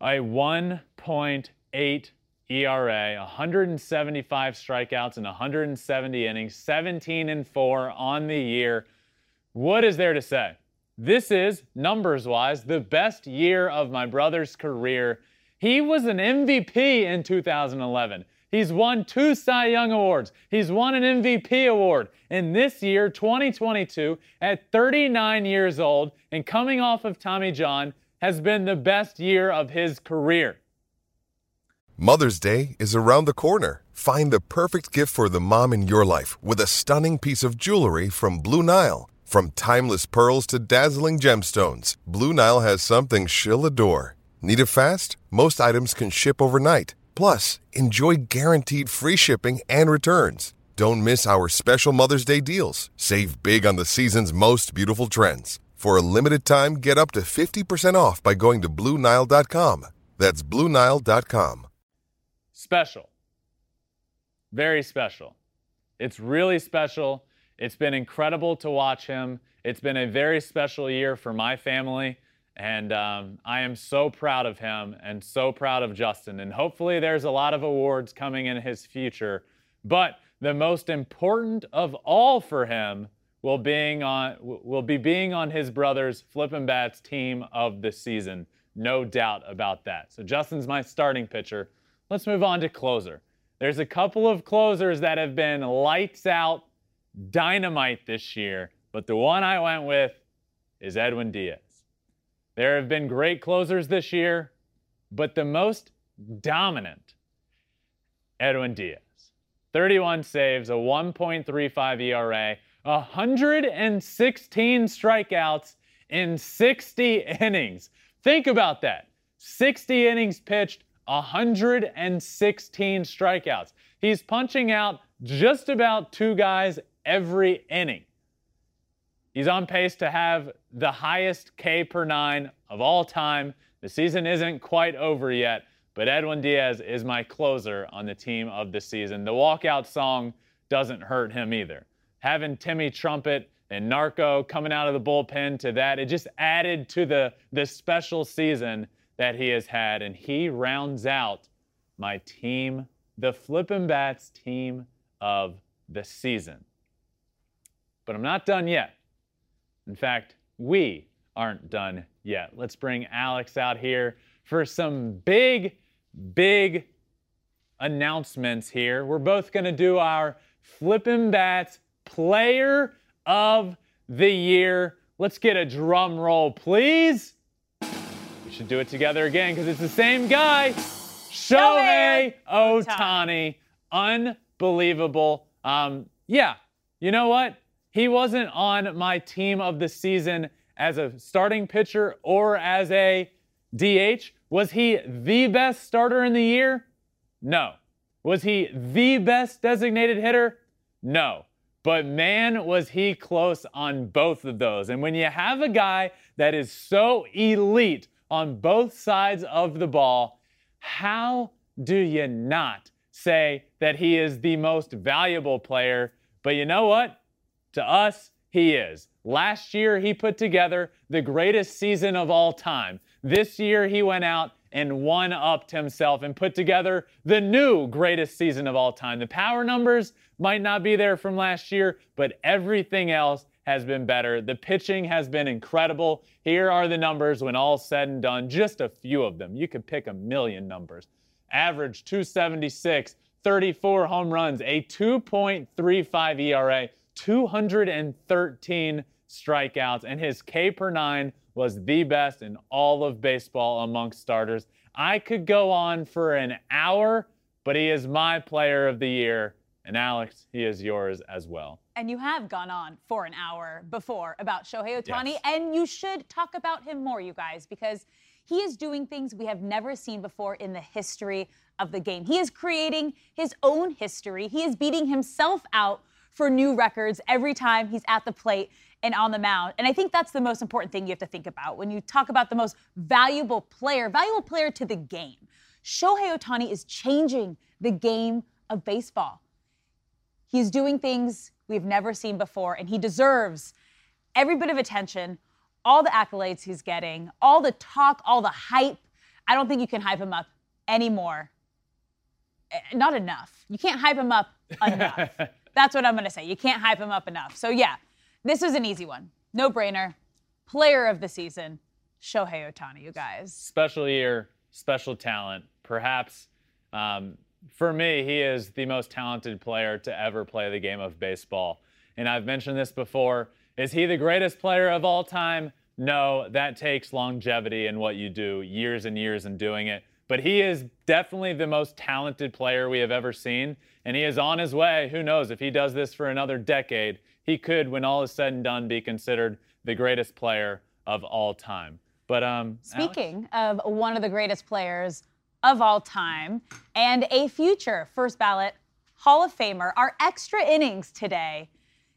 A 1.8 ERA, 175 strikeouts in 170 innings, 17 and 4 on the year. What is there to say? This is, numbers wise, the best year of my brother's career. He was an MVP in 2011. He's won two Cy Young Awards. He's won an MVP award. And this year, 2022, at 39 years old and coming off of Tommy John, has been the best year of his career. Mother's Day is around the corner. Find the perfect gift for the mom in your life with a stunning piece of jewelry from Blue Nile. From timeless pearls to dazzling gemstones, Blue Nile has something she'll adore. Need it fast? Most items can ship overnight. Plus, enjoy guaranteed free shipping and returns. Don't miss our special Mother's Day deals. Save big on the season's most beautiful trends. For a limited time, get up to 50% off by going to BlueNile.com. That's BlueNile.com. Special. Very special. It's really special it's been incredible to watch him. It's been a very special year for my family. And um, I am so proud of him and so proud of Justin. And hopefully, there's a lot of awards coming in his future. But the most important of all for him will being on will be being on his brother's Flippin' Bats team of the season. No doubt about that. So Justin's my starting pitcher. Let's move on to closer. There's a couple of closers that have been lights out dynamite this year, but the one I went with is Edwin Diaz. There have been great closers this year, but the most dominant Edwin Diaz. 31 saves, a 1.35 ERA, 116 strikeouts in 60 innings. Think about that. 60 innings pitched, 116 strikeouts. He's punching out just about two guys every inning. He's on pace to have the highest K per nine of all time. The season isn't quite over yet, but Edwin Diaz is my closer on the team of the season. The walkout song doesn't hurt him either. Having Timmy Trumpet and Narco coming out of the bullpen to that, it just added to the, the special season that he has had. And he rounds out my team, the Flippin' Bats team of the season. But I'm not done yet. In fact, we aren't done yet. Let's bring Alex out here for some big, big announcements here. We're both going to do our Flippin' Bats Player of the Year. Let's get a drum roll, please. We should do it together again because it's the same guy. Shohei Ohtani. Unbelievable. Um, yeah, you know what? He wasn't on my team of the season as a starting pitcher or as a DH. Was he the best starter in the year? No. Was he the best designated hitter? No. But man, was he close on both of those. And when you have a guy that is so elite on both sides of the ball, how do you not say that he is the most valuable player? But you know what? To us, he is. Last year, he put together the greatest season of all time. This year, he went out and one upped himself and put together the new greatest season of all time. The power numbers might not be there from last year, but everything else has been better. The pitching has been incredible. Here are the numbers when all said and done, just a few of them. You could pick a million numbers. Average 276, 34 home runs, a 2.35 ERA, 213 strikeouts, and his K per nine was the best in all of baseball amongst starters. I could go on for an hour, but he is my player of the year. And Alex, he is yours as well. And you have gone on for an hour before about Shohei Ohtani, Yes. and you should talk about him more, you guys, because he is doing things we have never seen before in the history of the game. He is creating his own history. He is beating himself out for new records every time he's at the plate and on the mound. And I think that's the most important thing you have to think about when you talk about the most valuable player, valuable player to the game. Shohei Ohtani is changing the game of baseball. He's doing things we've never seen before, and he deserves every bit of attention, all the accolades he's getting, all the talk, all the hype. I don't think you can hype him up anymore. Eh, Not enough. You can't hype him up enough. That's what I'm going to say. You can't hype him up enough. So, yeah, this was an easy one. No brainer. Player of the season, Shohei Ohtani, you guys. special year, special talent. Perhaps um, for me, he is the most talented player to ever play the game of baseball. And I've mentioned this before. Is he the greatest player of all time? No, that takes longevity in what you do, years and years in doing it. But he is definitely the most talented player we have ever seen. And he is on his way. Who knows? If he does this for another decade, he could, when all is said and done, be considered the greatest player of all time. But um, Alex? Speaking of one of the greatest players of all time and a future first ballot Hall of Famer, our extra innings today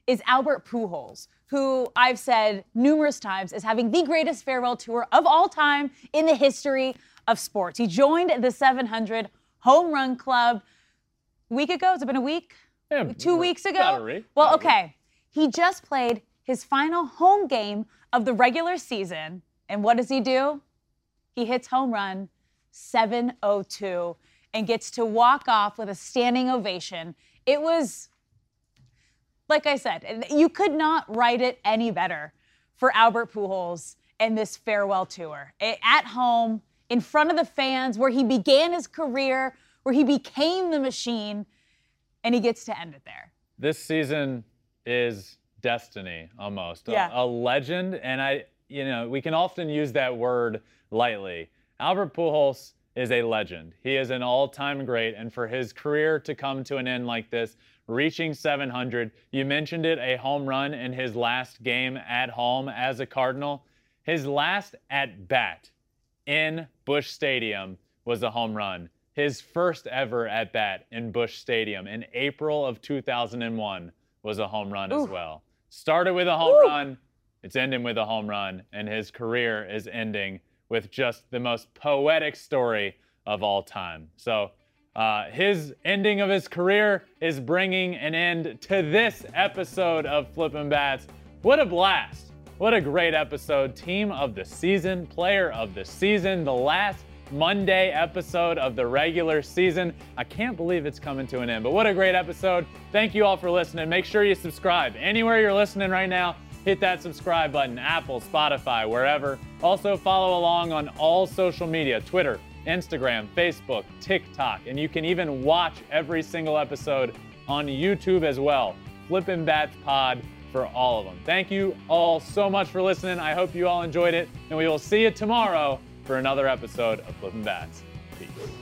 is Albert Pujols, who I've said numerous times is having the greatest farewell tour of all time in the history of sports. He joined the 700 home run club week ago. Has it been a week? Yeah, Two uh, weeks ago? week, Well, about a week. okay. He just played his final home game of the regular season. And what does he do? He hits home run 702 and gets to walk off with a standing ovation. It was, like I said, you could not write it any better for Albert Pujols and this farewell tour. At home, in front of the fans, where he began his career, where he became the machine, and he gets to end it there. this season is destiny almost A- Yeah. a, legend and i you know we can often use that word lightly albert pujols is a legend. He is an all time great. And for his career to come to an end like this, reaching 700, you mentioned it, a home run in his last game at home as a Cardinal. His last at bat in Busch Stadium was a home run. His first ever at bat in Busch Stadium in April of 2001 was a home run as well. Started with a home run, it's ending with a home run, and his career is ending with just the most poetic story of all time. So, uh, his ending of his career is bringing an end to this episode of Flippin' Bats. What a blast! What a great episode. Team of the season, player of the season, the last Monday episode of the regular season. I can't believe it's coming to an end, but what a great episode. Thank you all for listening. Make sure you subscribe. Anywhere you're listening right now, hit that subscribe button Apple, Spotify, wherever. Also, follow along on all social media Twitter, Instagram, Facebook, TikTok, and you can even watch every single episode on YouTube as well. Flippin' Bats Pod for all of them. Thank you all so much for listening. I hope you all enjoyed it, and we will see you tomorrow for another episode of Flippin' Bats. Peace.